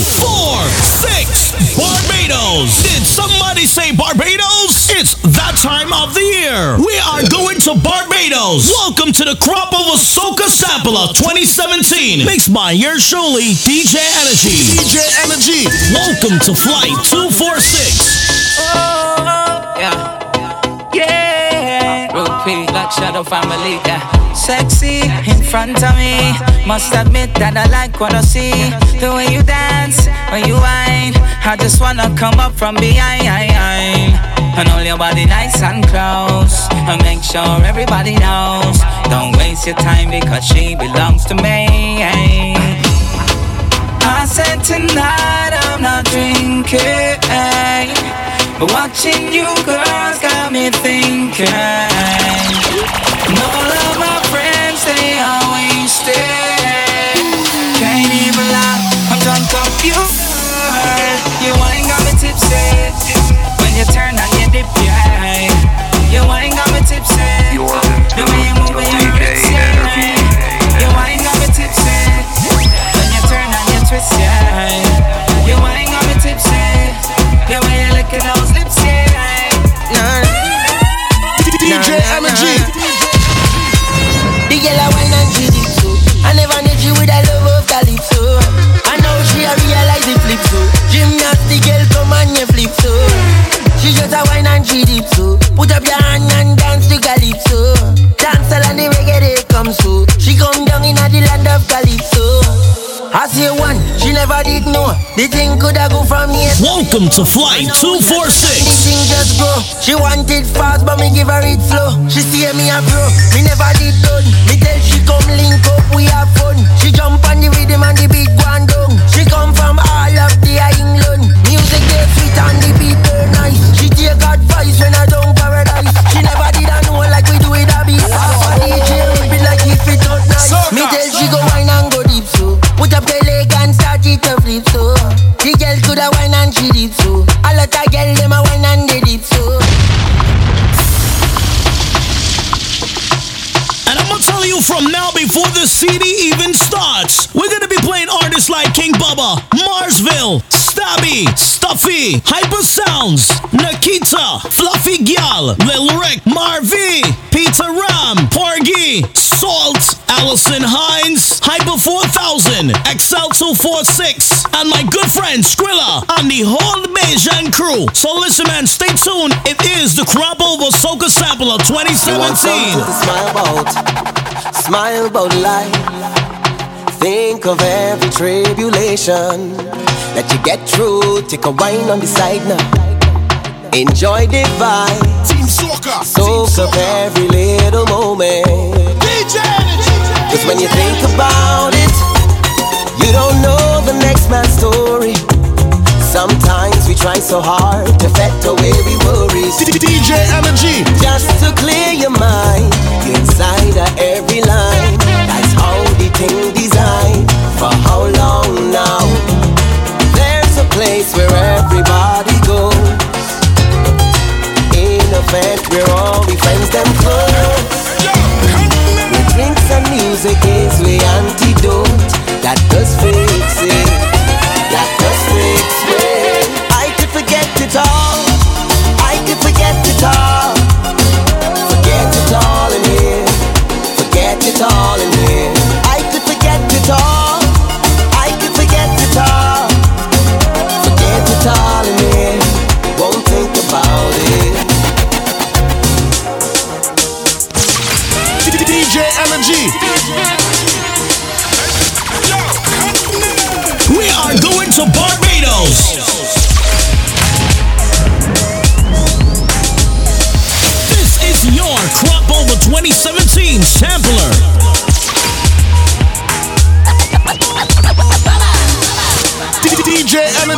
four, six. Barbados. Did somebody say Barbados? It's that time of the year. We are going to Barbados. Welcome to the Crop Over Soca Sampler 2017. Mixed by yours truly, DJ Energy. DJ Energy. Welcome to Flight 246. Oh, yeah. Yeah. Shadow Family, yeah. Sexy in front of me. Must admit that I like what I see. The way you dance, when you whine. I just wanna come up from behind. And hold your body nice and close. And make sure everybody knows. Don't waste your time because she belongs to me. I said tonight I'm not drinking. But watching you girls got me thinking. And all of my friends, they are wasted. Can't even lie, I'm drunk off you. You ain't got me tipsy. When you turn on your dip, yeah. You ain't got me tipsy. The way you move your hips, yeah. You ain't got me tipsy. When you turn on your twist, yeah. So. She come down in the land of calypso. I say one, she never did know. The thing coulda go from here. Welcome to Flight The 246. thing just grow. She wanted fast, but me give her it slow. She see me a bro, me never did done. Me tell she come link up, we have fun. She jump on the rhythm and the beat one down. She come from all of the England. Music they sweet and the beat very nice. She take advice when I don't paradise. She never did a know like we do it a beat. Half a DJ Soca. Me tell she go wine and go deep so. Put up the leg and start it to flip so. The girl coulda wine and she did so. A lot of girl them a wine and they did so. You from now before the CD even starts, we're gonna be playing artists like King Bubba, Marsville, Stabby, Stuffy, Hyper Sounds, Nikita, Fluffy Gyal, Lil Rick, Marvy, Peter Ram, Porgy, Salt, Alison Hinds, Hyper 4000, XL246, and my good friend Skrilla and the whole Bayesian crew. So listen, man, stay tuned. It is the Crop Over Soca Sampler You want 2017. Smile about, life. Think of every tribulation that you get through. Take a wine on the side now. Enjoy the vibe. Team Soca. Soak Team up every little moment. DJ. Cause when you think about it, you don't know the next man's story. Sometimes we try so hard to fet away we worries. DJ Energy. Just to clear your mind inside of every line. That's how the thing designed. For how long now? There's a place where everybody goes. In a vent where all the friends them close. Where drinks and music is the antidote that does fix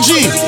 Claudinho.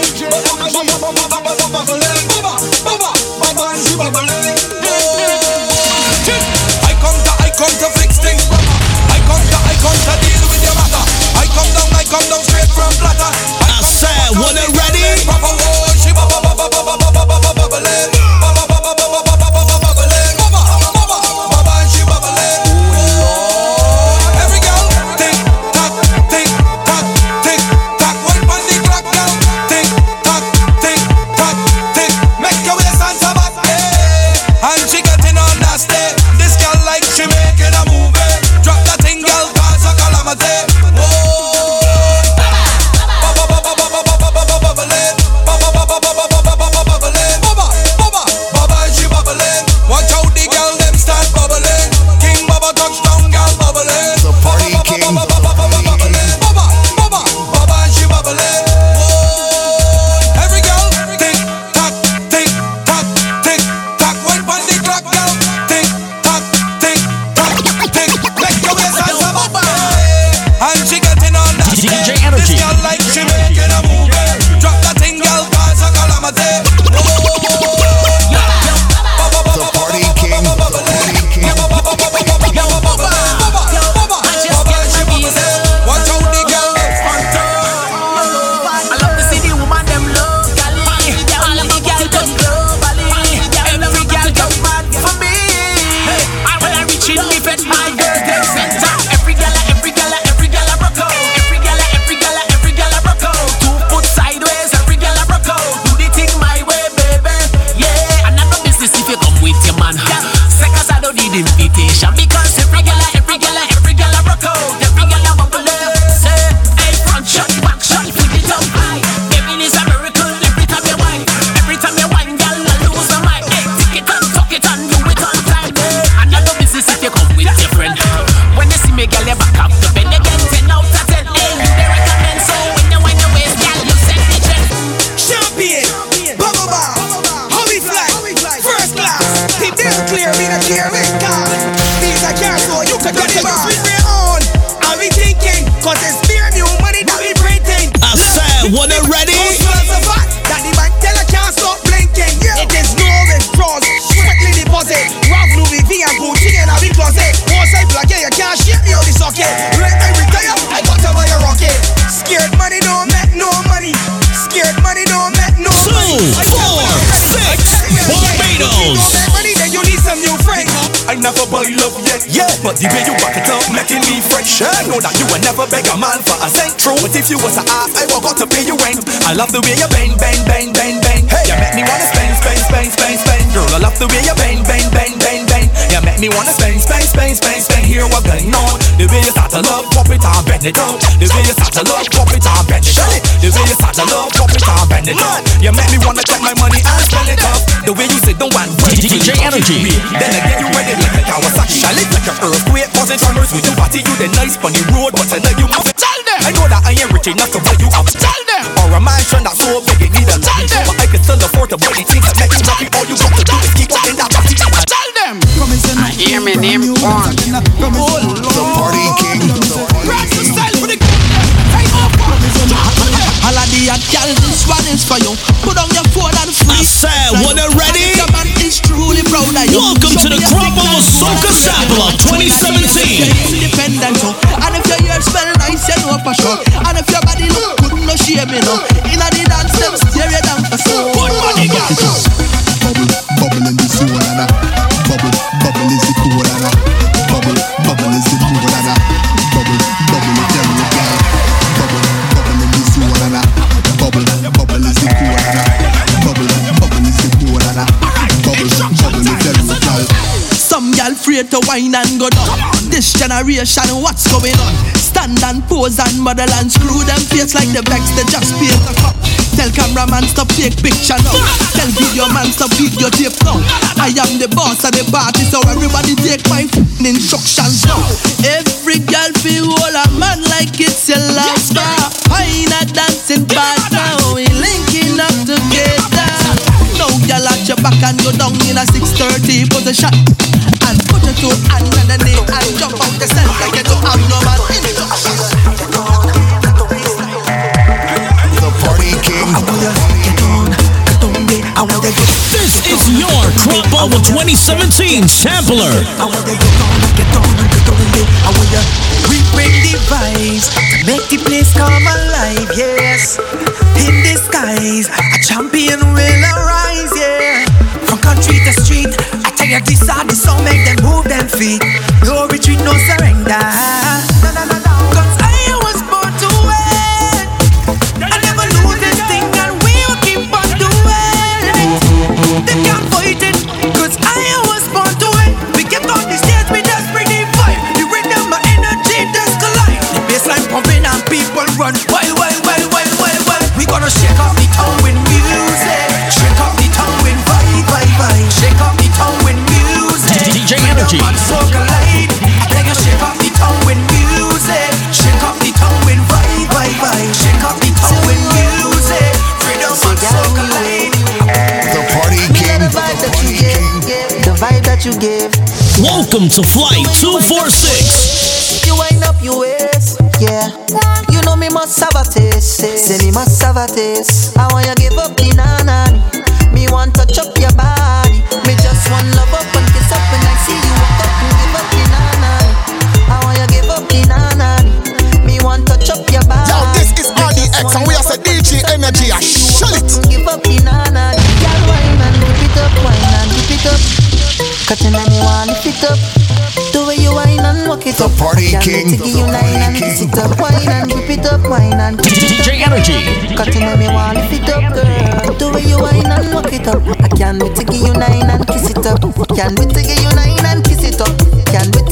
generation what's going on. Stand and pose and model and screw them face like the vex they just paid the cup. Tell cameraman stop take picture now. Tell video man stop video tape now. I am the boss of the party, so everybody take my f***ing instructions now. Every girl feel all a man like it's your last bar. I a dancing bad now. We linking up together. Now girl at your back and go down in a 6:30 position. This is your Crop Over 2017 sampler. We bring the vibes to make the place come alive. Yes, in disguise, a champion will arise. Yeah, from country to street. Break this out, this sound, make them move them feet. No retreat, no surrender. to Flight 246. You wind up your waist, yeah. You know me must have a taste. Say me must have a taste. I want you give up the nana. Me want touch up your body. Me just want love up and kiss up when I see you walk up and give up the. I want you give up the. Me want touch up your body. Yo, this is RDX and we are DJ Energy. I it. Give up the. Girl, and lift it up, and lift it up. Cause you want lift it up it's a party king. Sit you wine and whip it up, wine and whip it up. mine and DJ Energy. Cutting on me, want lift it up, girl. The way you wine and walk it up. I can't wait to give you nine and kiss it up. Can't wait to give you nine and kiss it up. Can't wait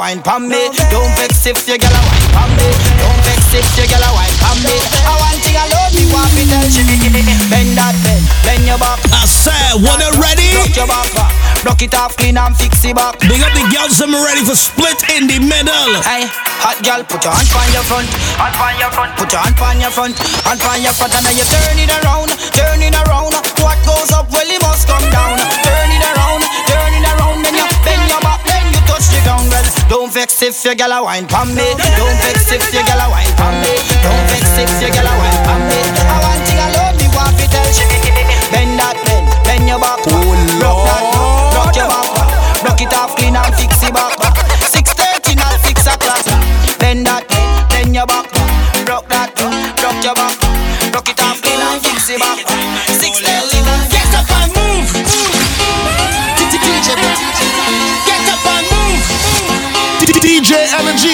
wine pon me. Don't vex if your gyal a wine pon me. Don't vex if your gyal a wine pon me. I want thing alone, me want me tell she. Bend that bend, bend your back. I said, when you ready, rock your back back. Knock it off, clean and fix it back. Big up the girls, I'm ready for split in the middle. Hey, hot girl, put your hand on your front, hand on your front, put your hand on your front, hand on your front, and then you turn it around, turn it around. What goes up, well it must come down. if your gal a wine pon me. Don't vex if your gal a wine pon me. Don't vex if your gal a wine pon me. I want you alone, me want fi tell you Bend that bend, bend your back. Oh Lord.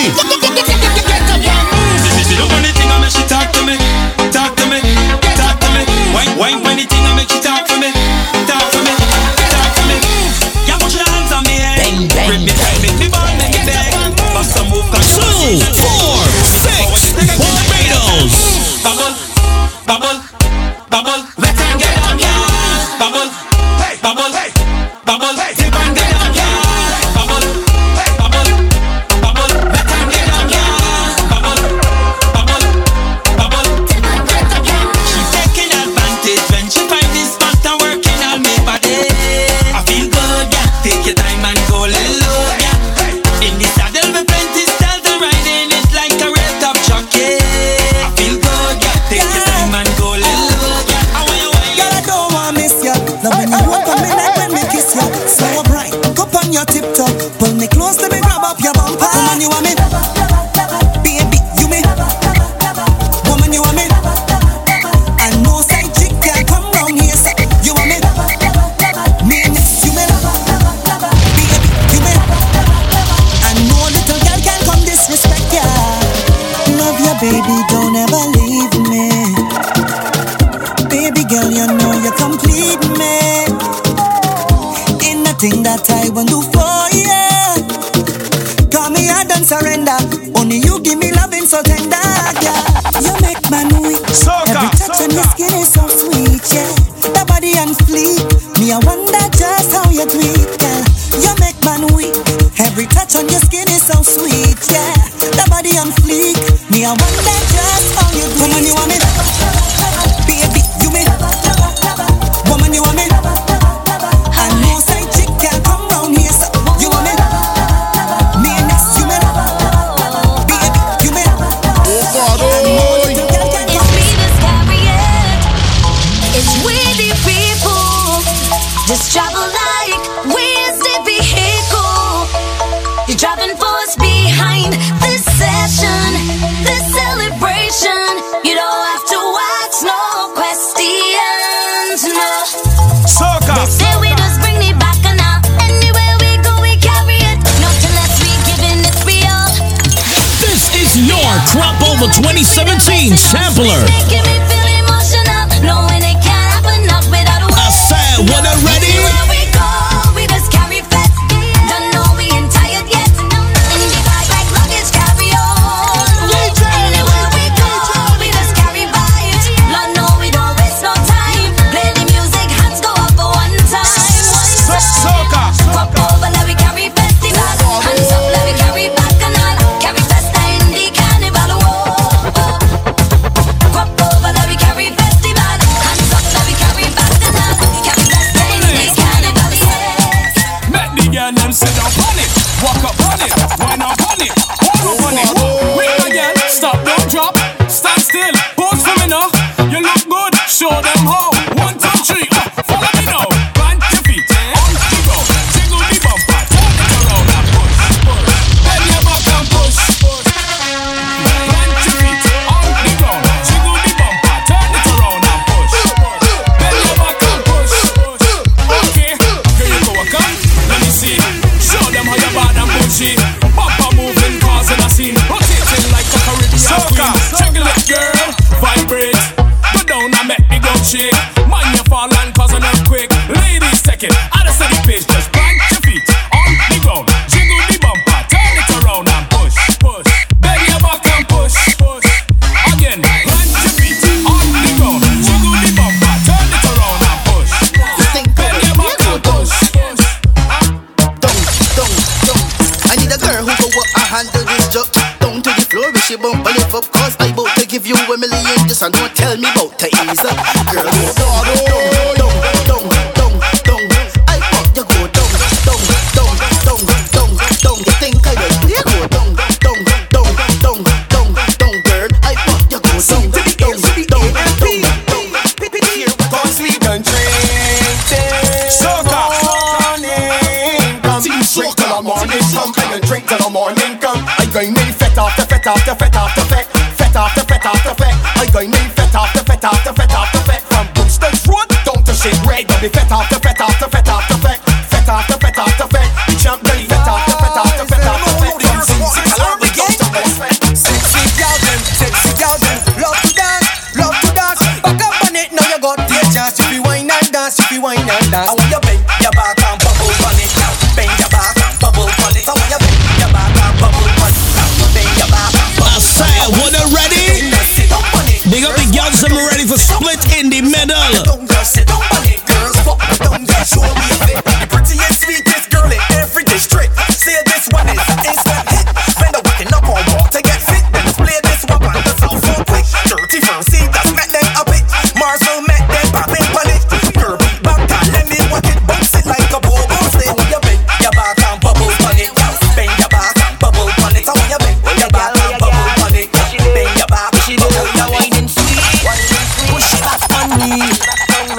Hey!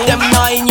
them mind.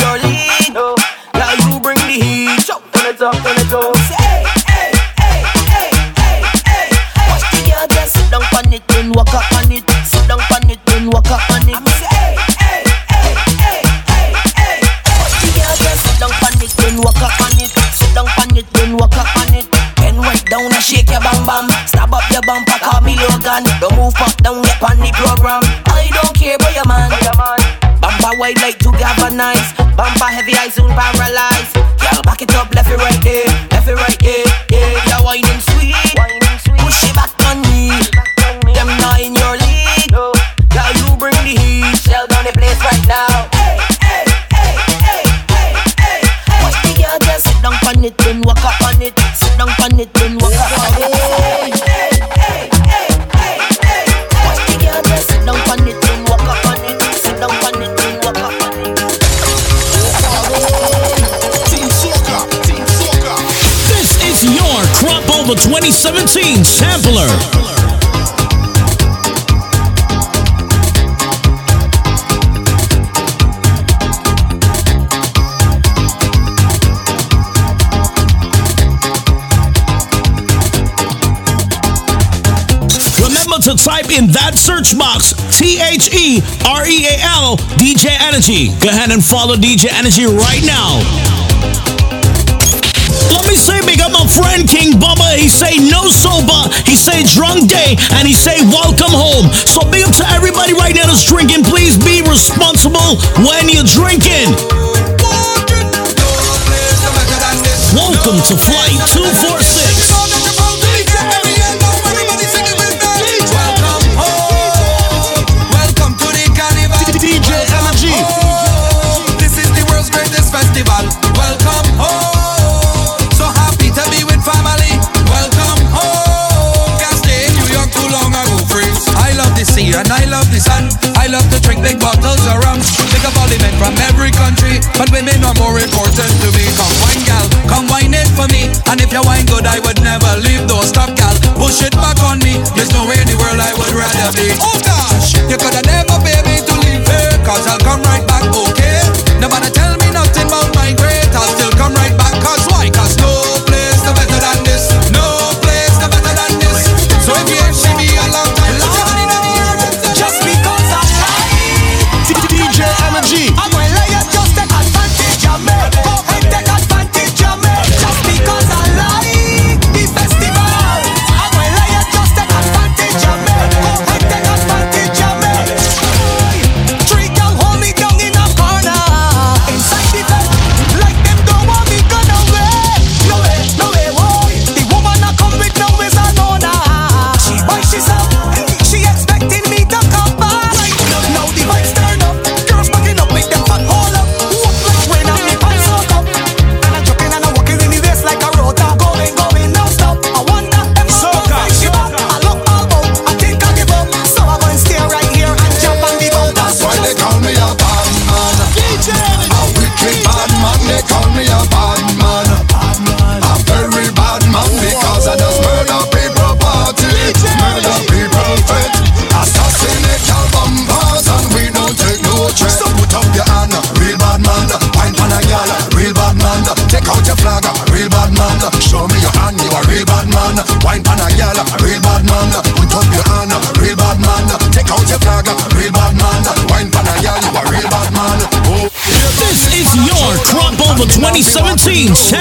R E A L, DJ Energy. Go ahead and follow DJ Energy right now. Let me say big up my friend King Bubba. He say no sober. He say drunk day. And he say welcome home. So big up to everybody right now that's drinking. Please be responsible when you're drinking. Welcome to Flight 246. Oh gosh, you gotta. Dreams.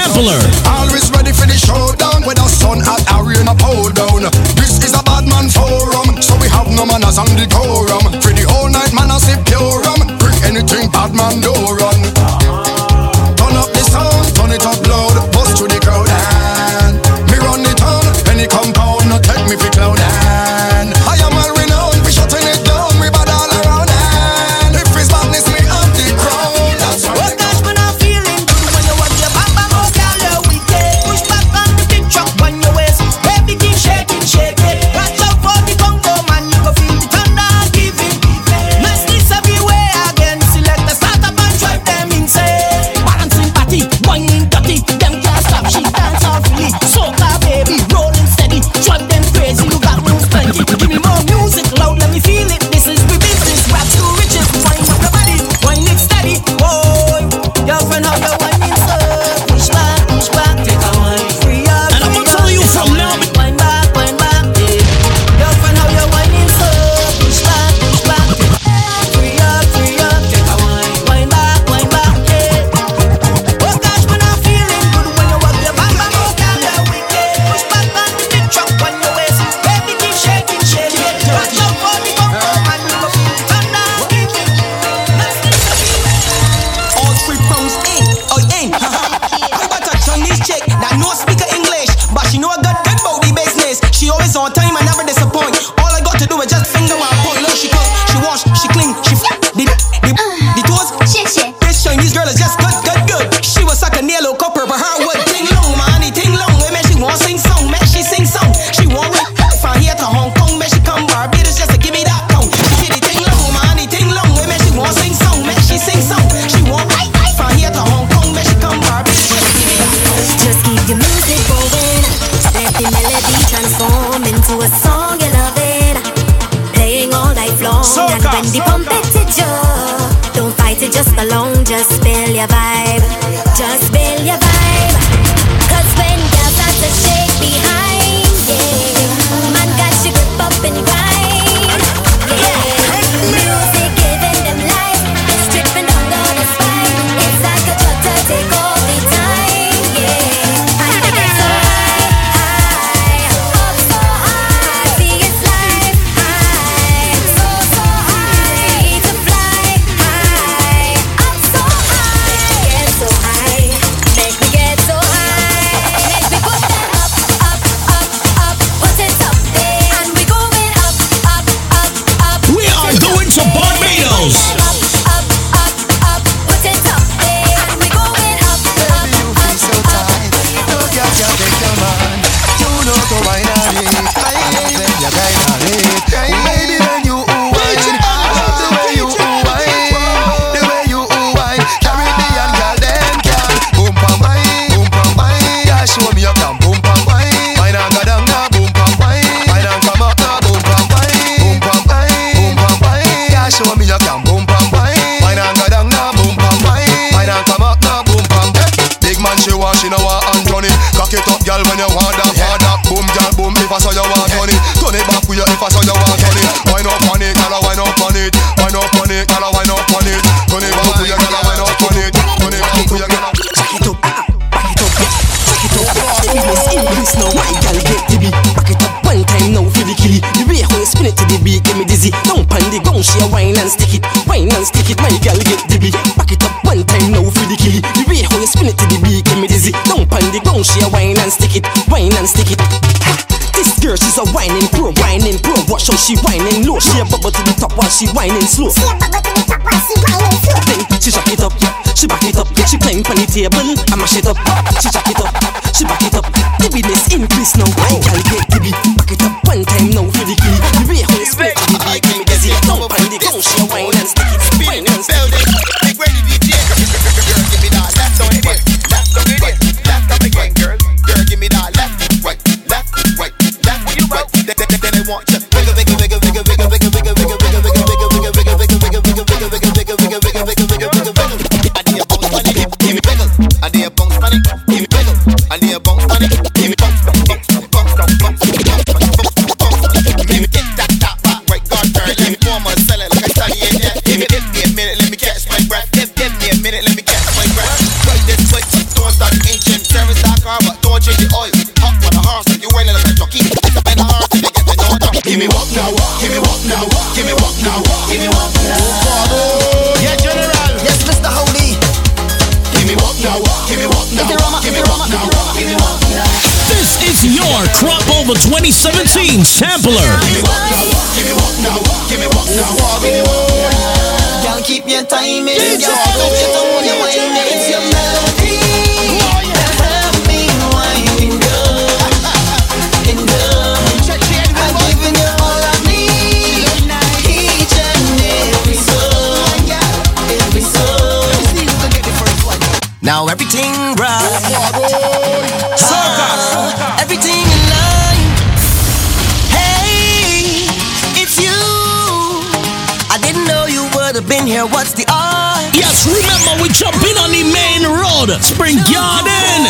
Spring Garden.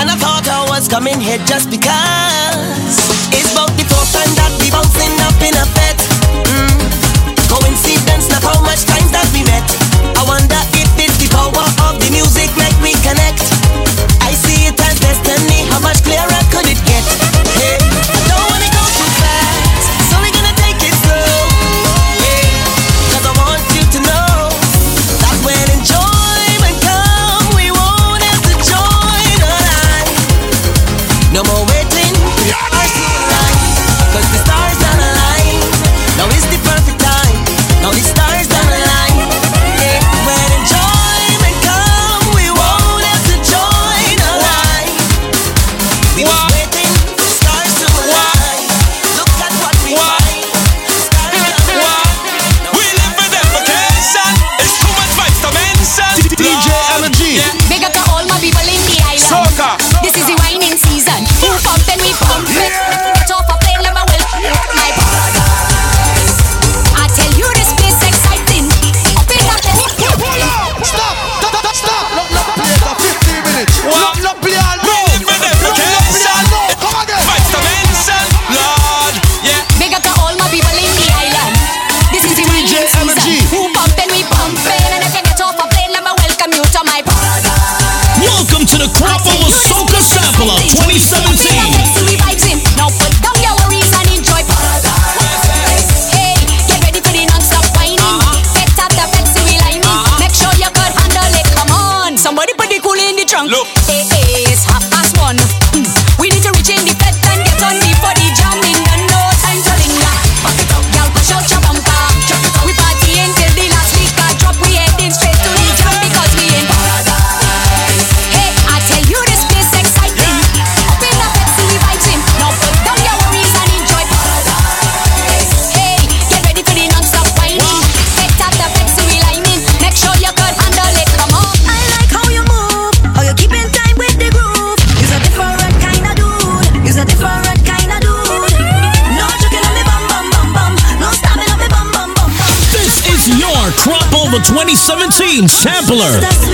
And I thought I was coming here just because. Sir.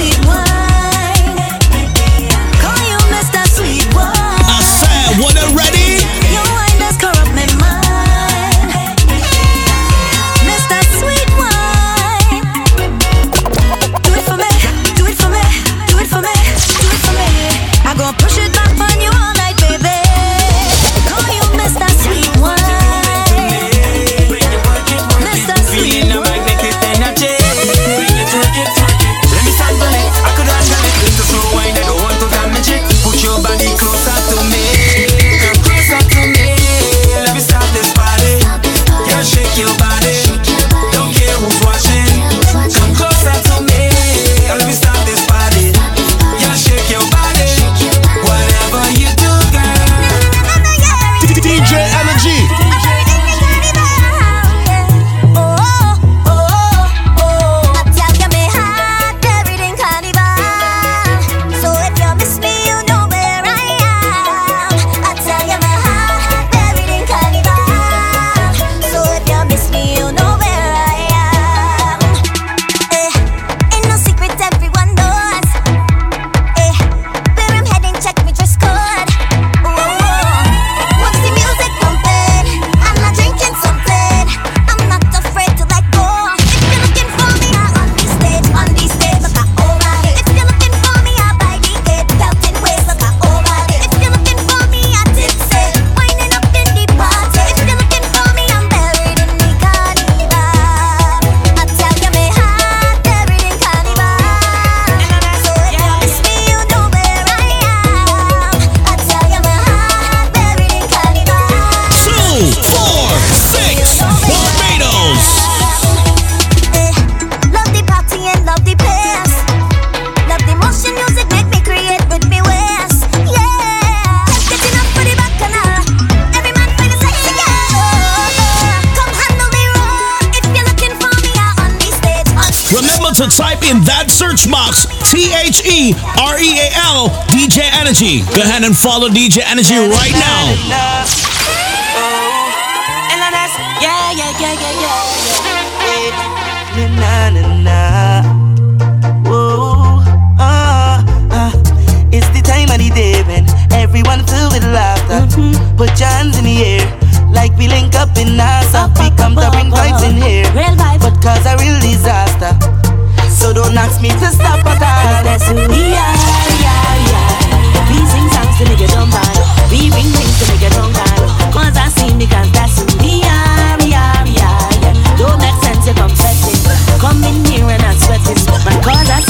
T R E A L DJ Energy. Go ahead and follow DJ Energy right now. Yeah, yeah, yeah, yeah, yeah. It's the time of the day when everyone filled with laughter. Mm-hmm. Put your hands in the air, like we link up in NASA. We come to bring vibes in here, real vibes. But cause I real desire don't ask me to stop at all. That's who we are, yeah, yeah. We sing songs to make you jump on. We bring things to make you drunk on. Cause I see me cause that's who we are, yeah, yeah. yeah. Don't make sense if I'm sweating. Come in here and I'm sweating. My cause I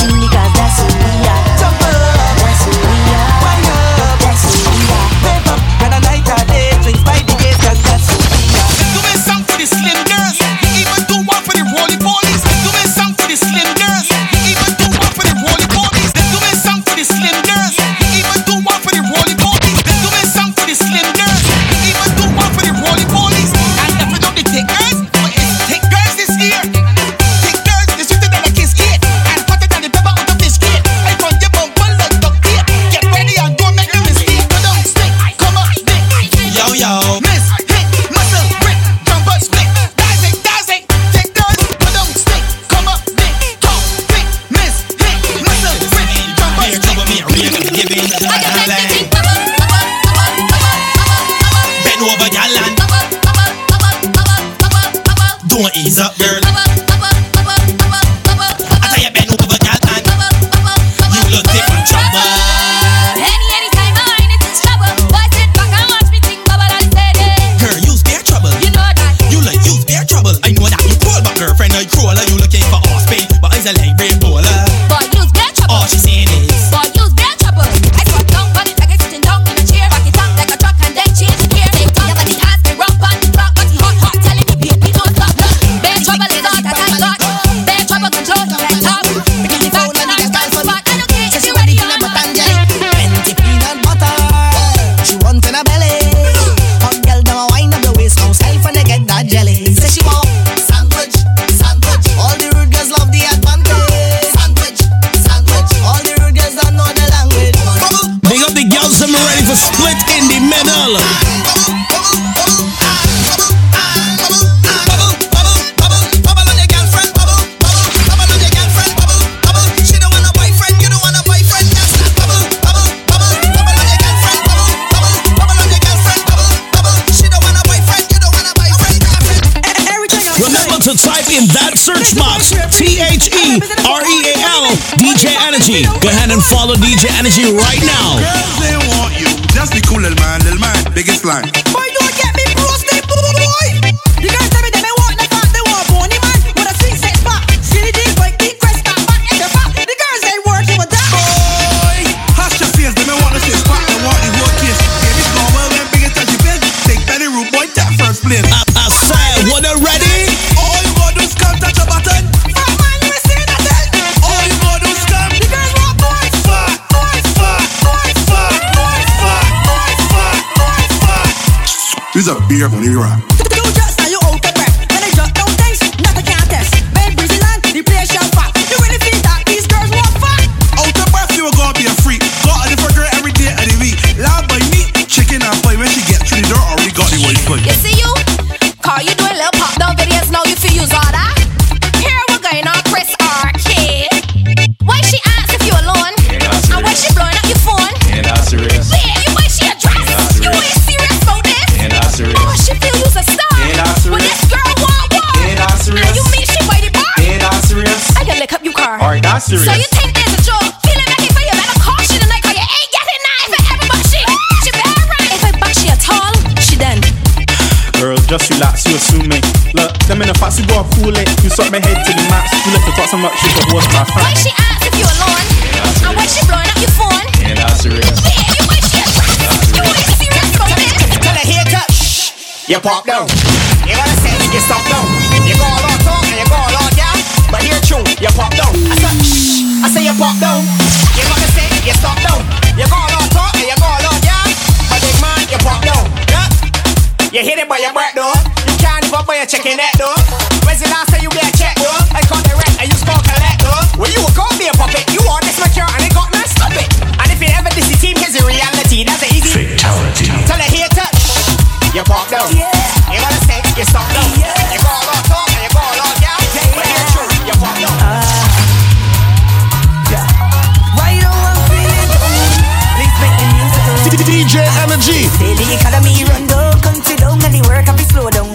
Go ahead and follow DJ Energy right now. Girls, they want you. Just be cool, little man, little man. Biggest line. Big up on the rock. serious. So you think there's a joke? Feeling lucky for you, that'll cost you tonight, cause you ain't getting that if I ever buck shit. She bad right. If I buck shit at all, she done. Girl, just relax, you assume me. Look, them in the facts, you gotta cool it. You suck my head to the max. You left the talk so much, you could watch my friend. Why she asked if you're alone? And why she blowing up your phone? Yeah, that's serious. You wish she You wish serious about? Tell her, haircut, shh, you pop down. You gotta say, you stop down. I say you pop down. Your mother say you stop down. You call on top and you go on yeah. But big man, you pop down. Yeah. You hit it by your back door. You can't even buy a chicken that door. Where's the last DJ Energy. Say the economy run down, come country down, and the work have to slow down.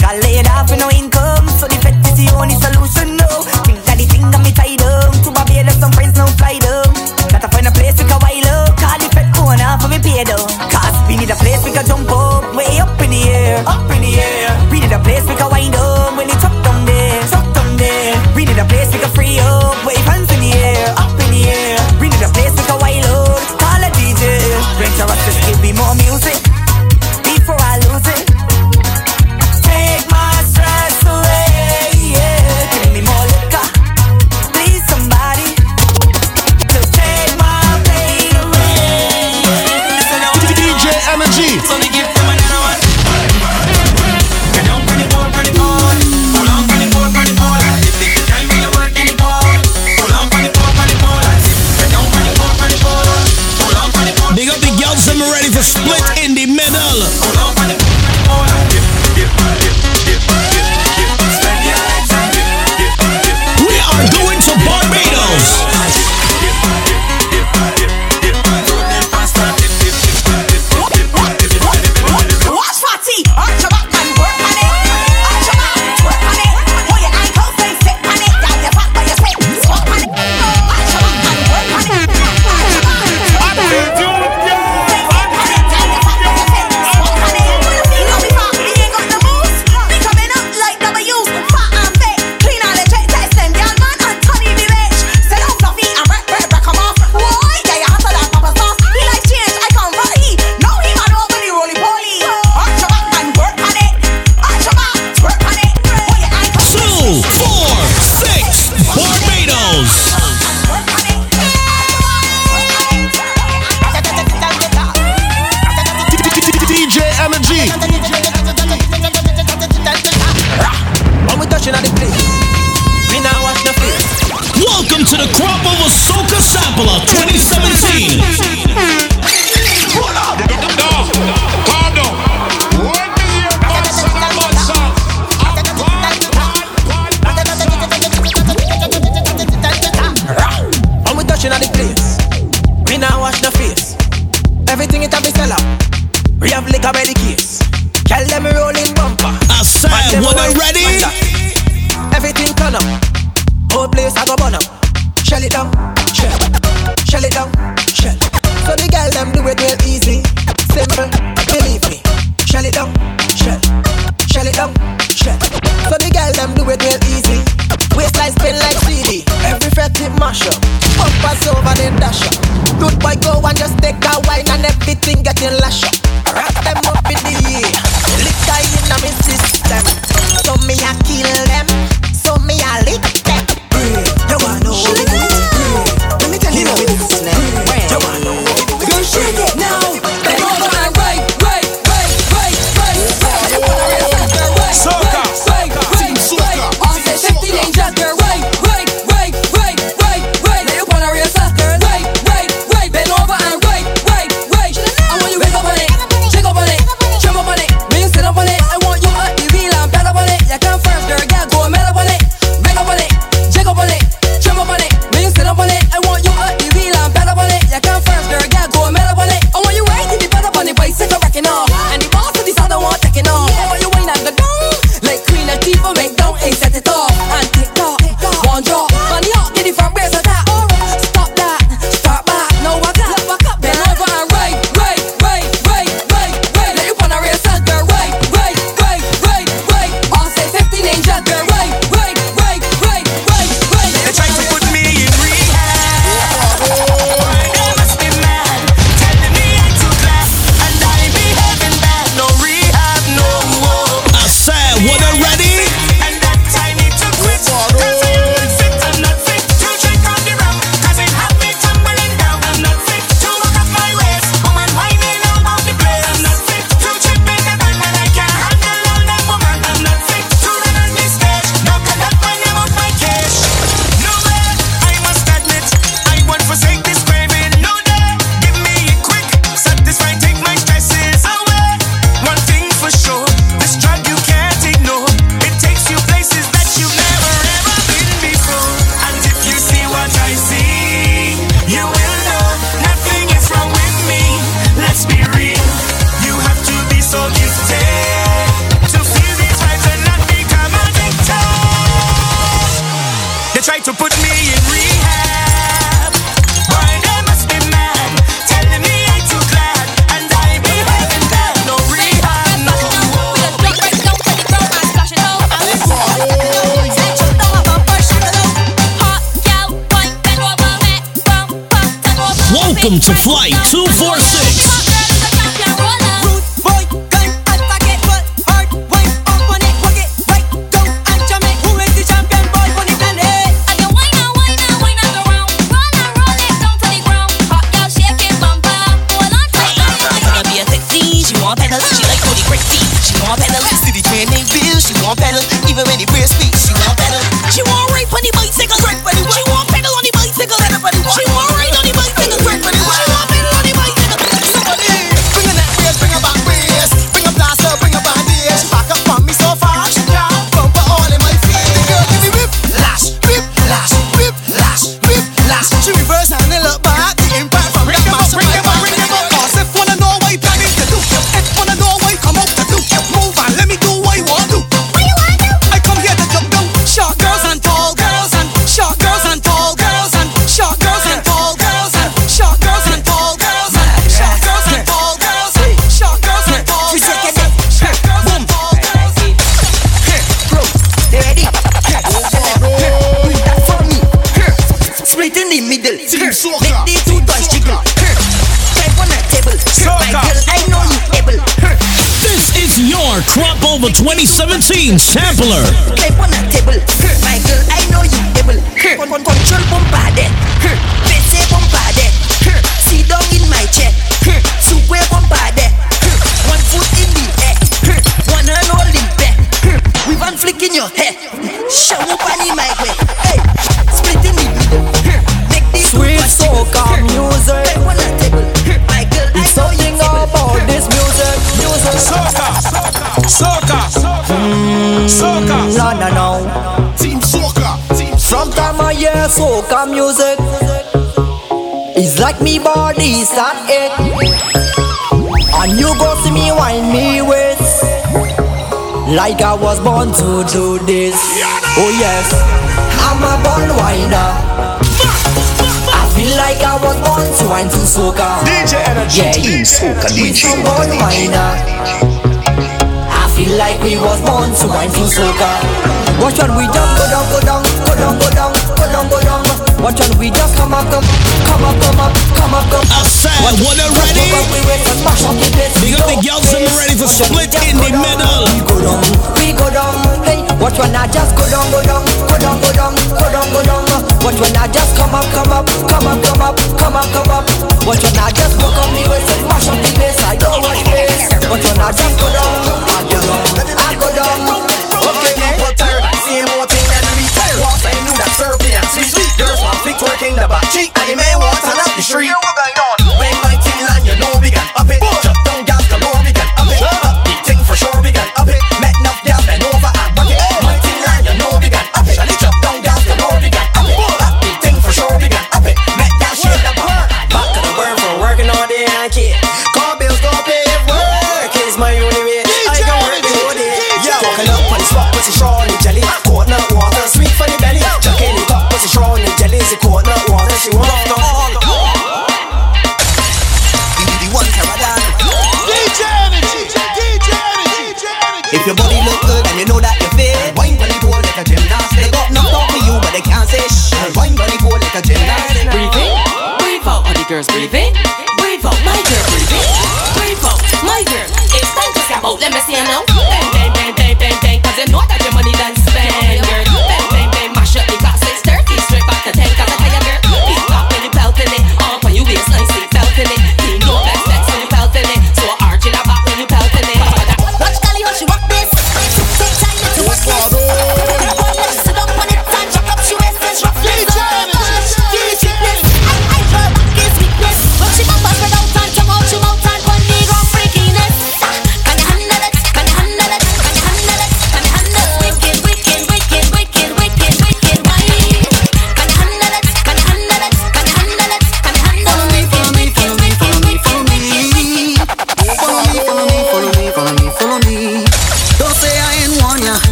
Got laid off with no income, so the vet is the only solution now. Think that the thing got me tied up, to my bed, some friends now fly down. Gotta find a place to go while up, call the vet going off for me pay down. Cause we need a place we can jump up, way up pedal. She like Cody feet. She gon' pedal. City man ain't real. She gon' pedal. Even when it wears feet. 2017 Sampler. the soca music. It's like me body start it, and you go see me wind me with, like I was born to do this. Oh yes, I'm a born whiner. I feel like I was born to wind to soca. DJ Energy, yeah, Team Soca DJ. I'm born whiner. I feel like we was born to wind to soca. Watch when we jump, go down, go down, go down, go down. Watch out, we just come up, come up, come up, come up, come up, come up. I said, what are ready? We got the girls and ready split in the middle. We go down, we go down. Hey, watch when I just go down, go down, go down, go down, go down, go down. Watch when I just come up, come up, come up, come up, come up, come up. Watch when I just go up mash up the place. I. Watch when I just go down, I go down, I go down. Okay, water, same water and return. Water, I knew that surfing and sweet twerking the butt cheek. and your man want turn up the street.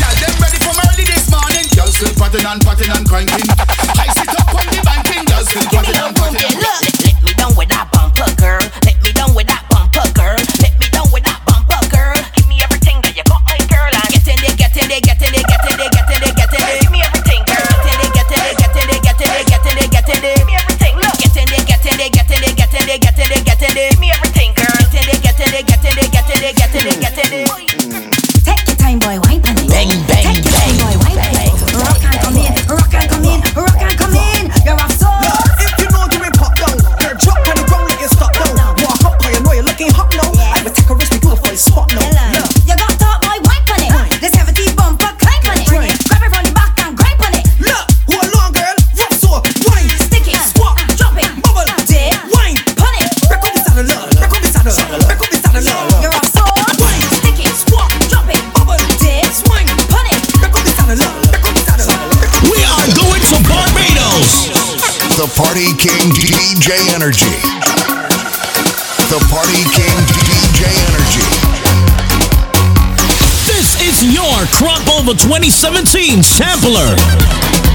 Girl, them ready from early this morning. Girl still. I sit up on the. Girl still. Look, let me down with that bumper, girl. Let me down with that. Party King DJ Energy. The Party King DJ Energy. This is your Crop Over 2017 sampler.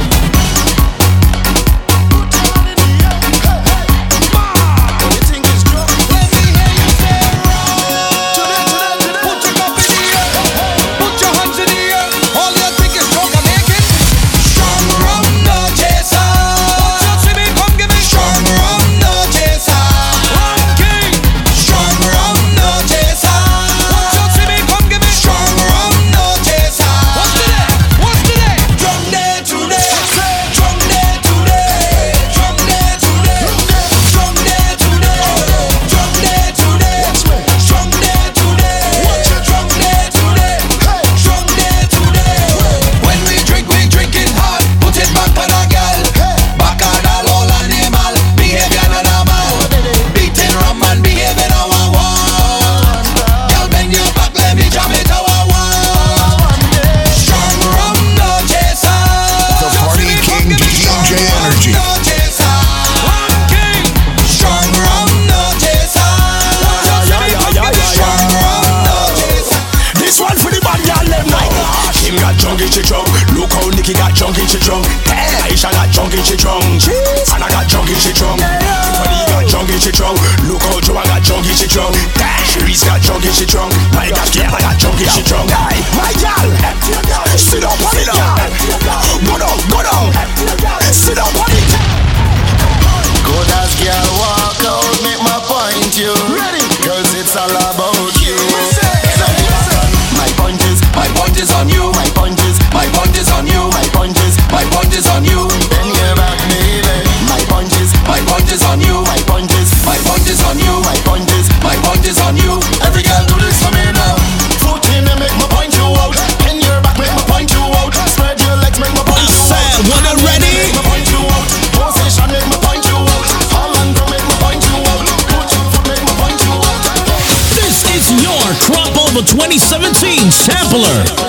Sampler.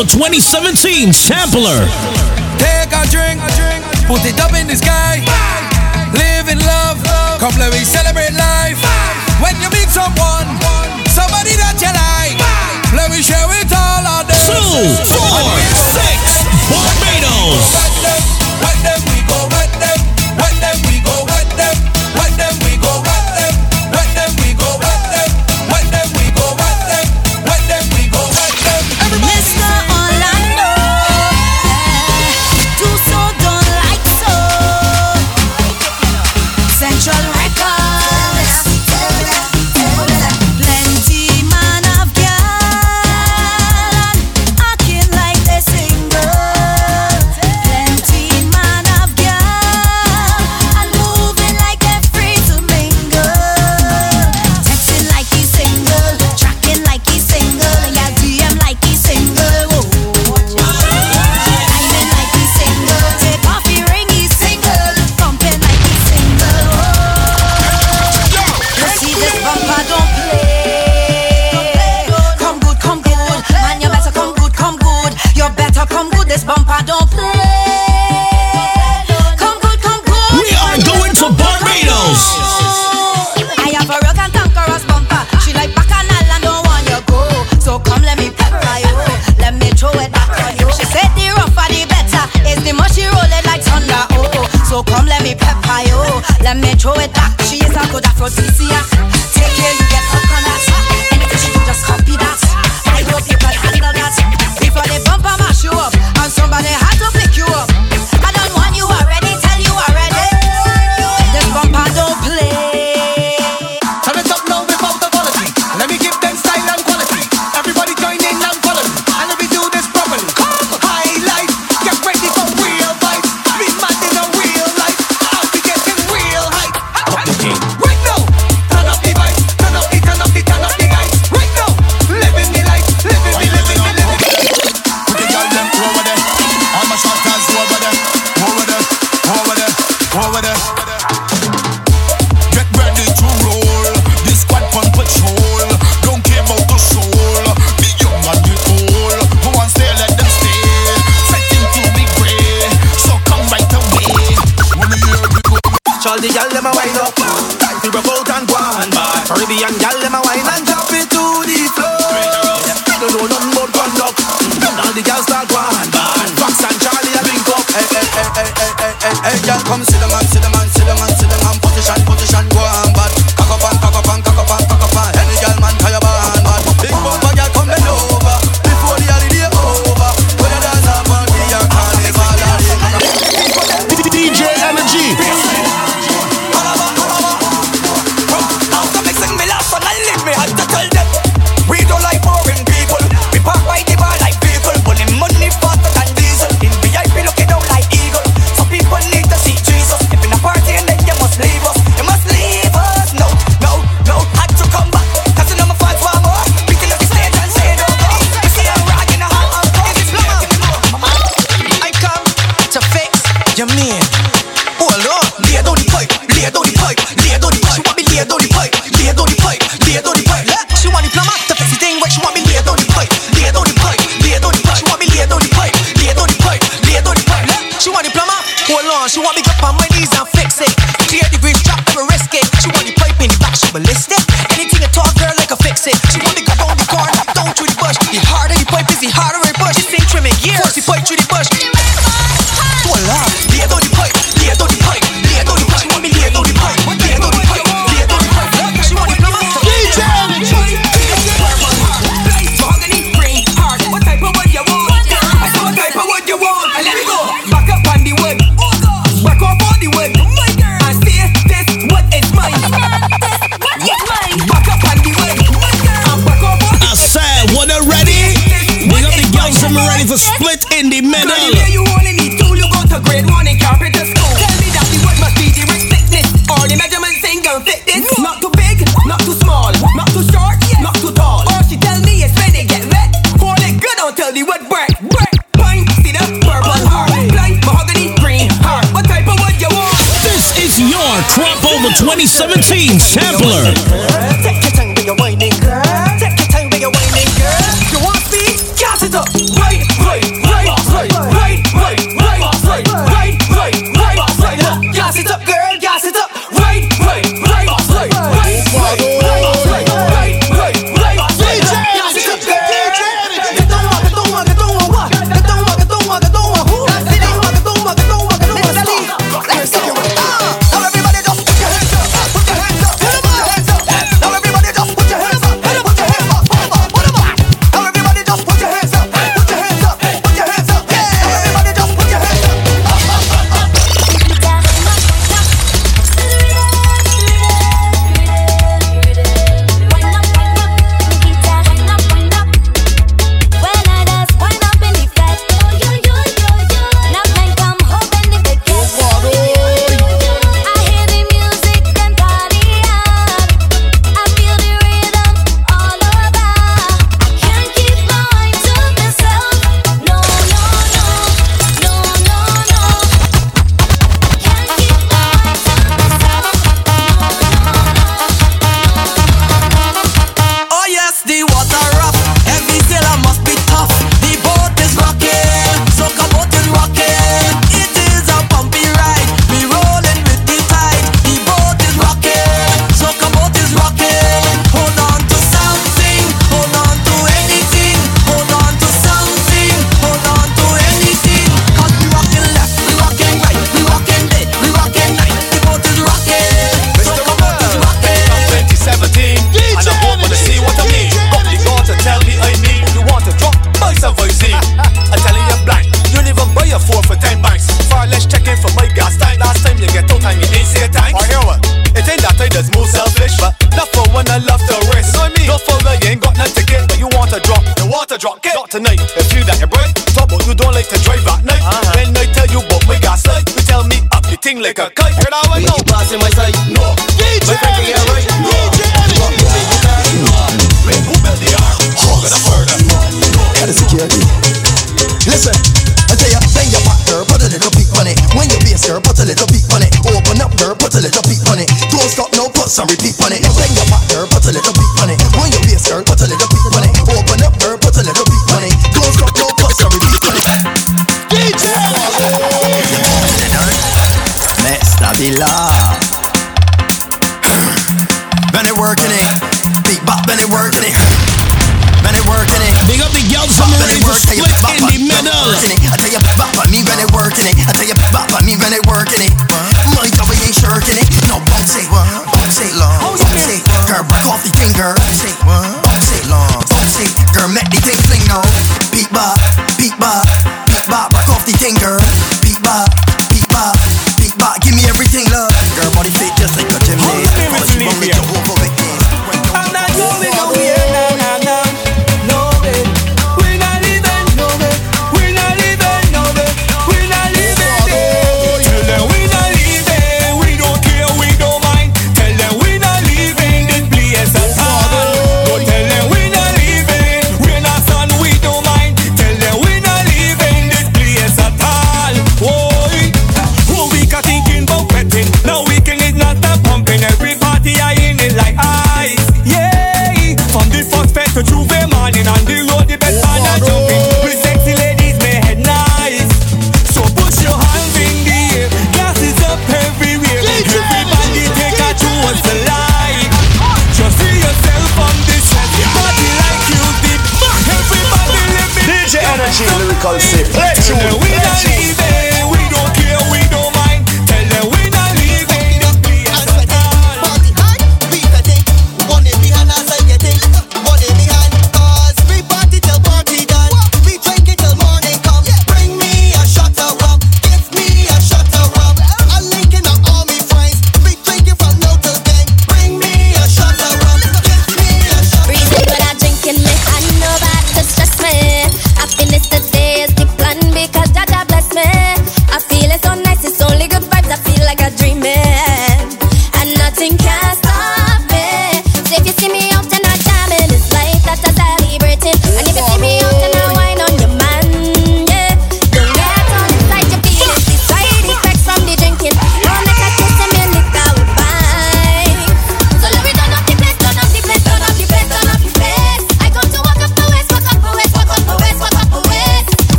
of 2017 Sampler. Take a drink, put it up in the sky. Live in love, couple of weeks celebrate life. When you meet someone, somebody that you like, let me share all. Two, four, six, Barbados. I don't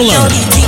Buffalo.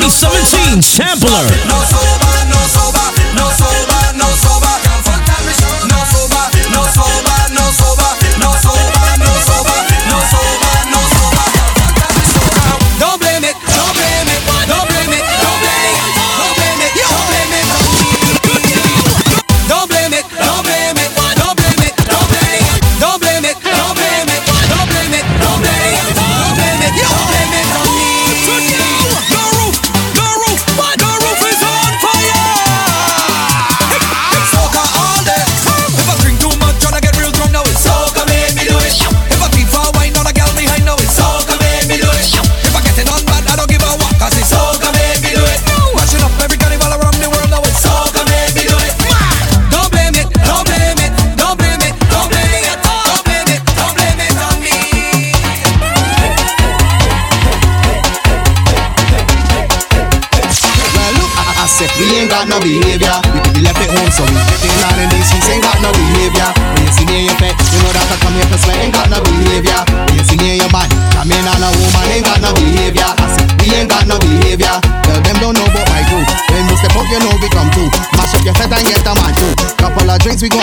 2017 Sampler. behavior. We could be left at home, so we checking on and knees. She ain't got no behavior. When you see me in your bed, you know that I come here for sweat. Ain't got no behavior. When you see me in your body, come in on a woman. Ain't got no behavior. I said, we ain't got no behavior. Girl, them don't know about my group. When we step out, you know we come through. Mash up your head and get a man too. Couple of drinks, we gon'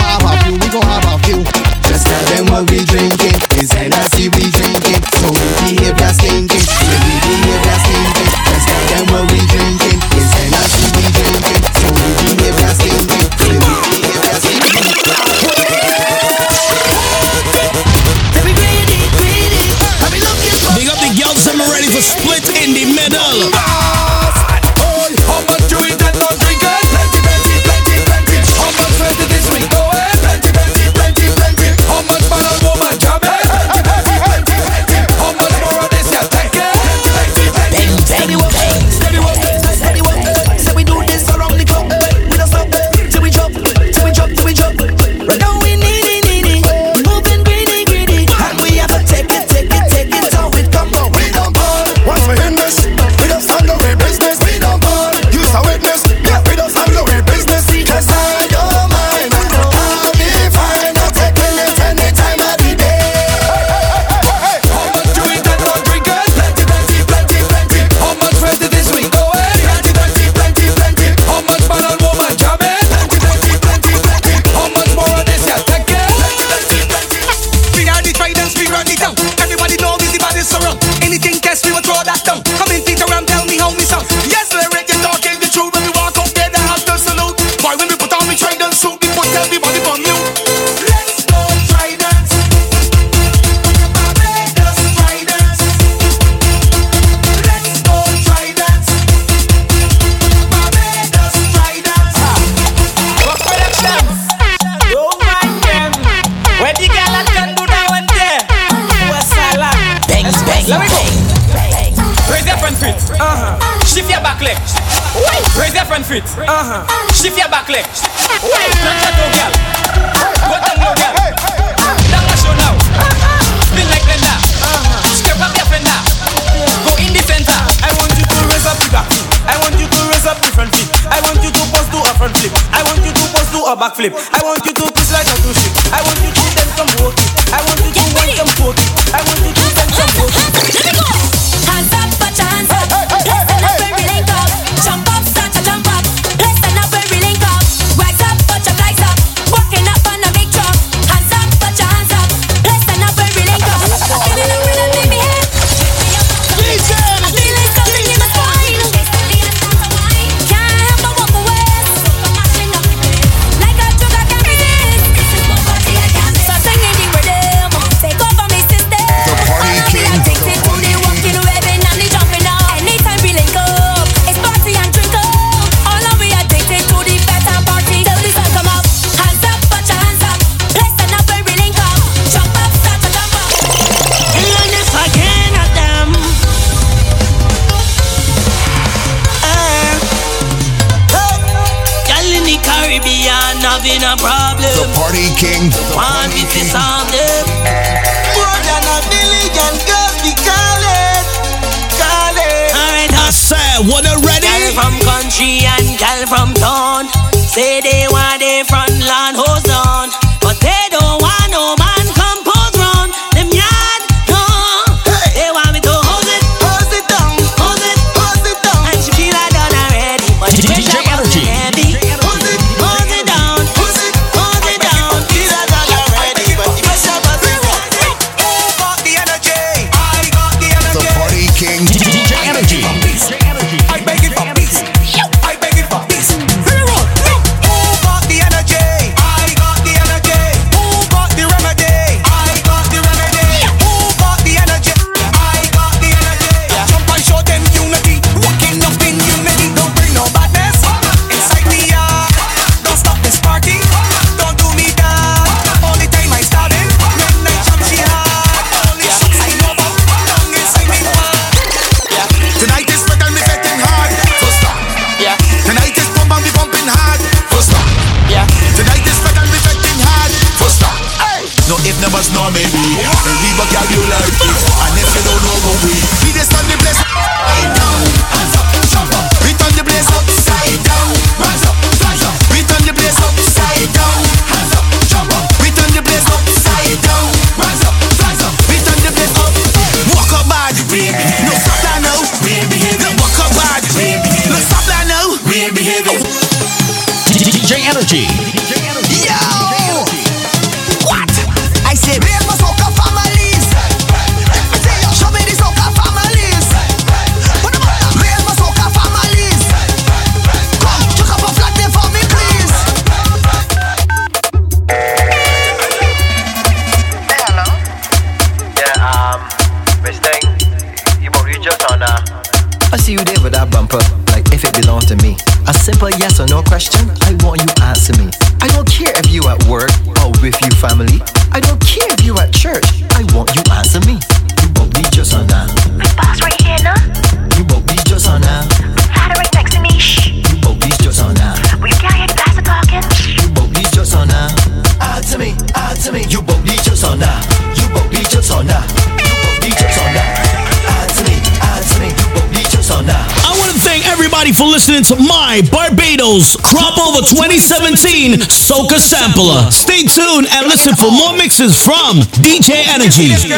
2017 Soca Sampler. Stay tuned and listen for more mixes from DJ Energy. She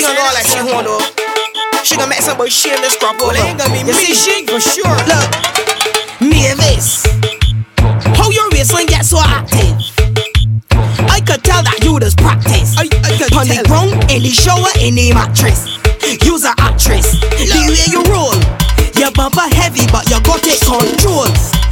gonna go like she want. She gonna make somebody this crop. Well, ain't gonna be me. She for sure. Look, me and this. Hold your wrist and get so active. I could tell that you just practice. I, I could On the ground, in the shower, in the mattress. You's an actress. The way you roll. Your bumper heavy, but you got it controlled.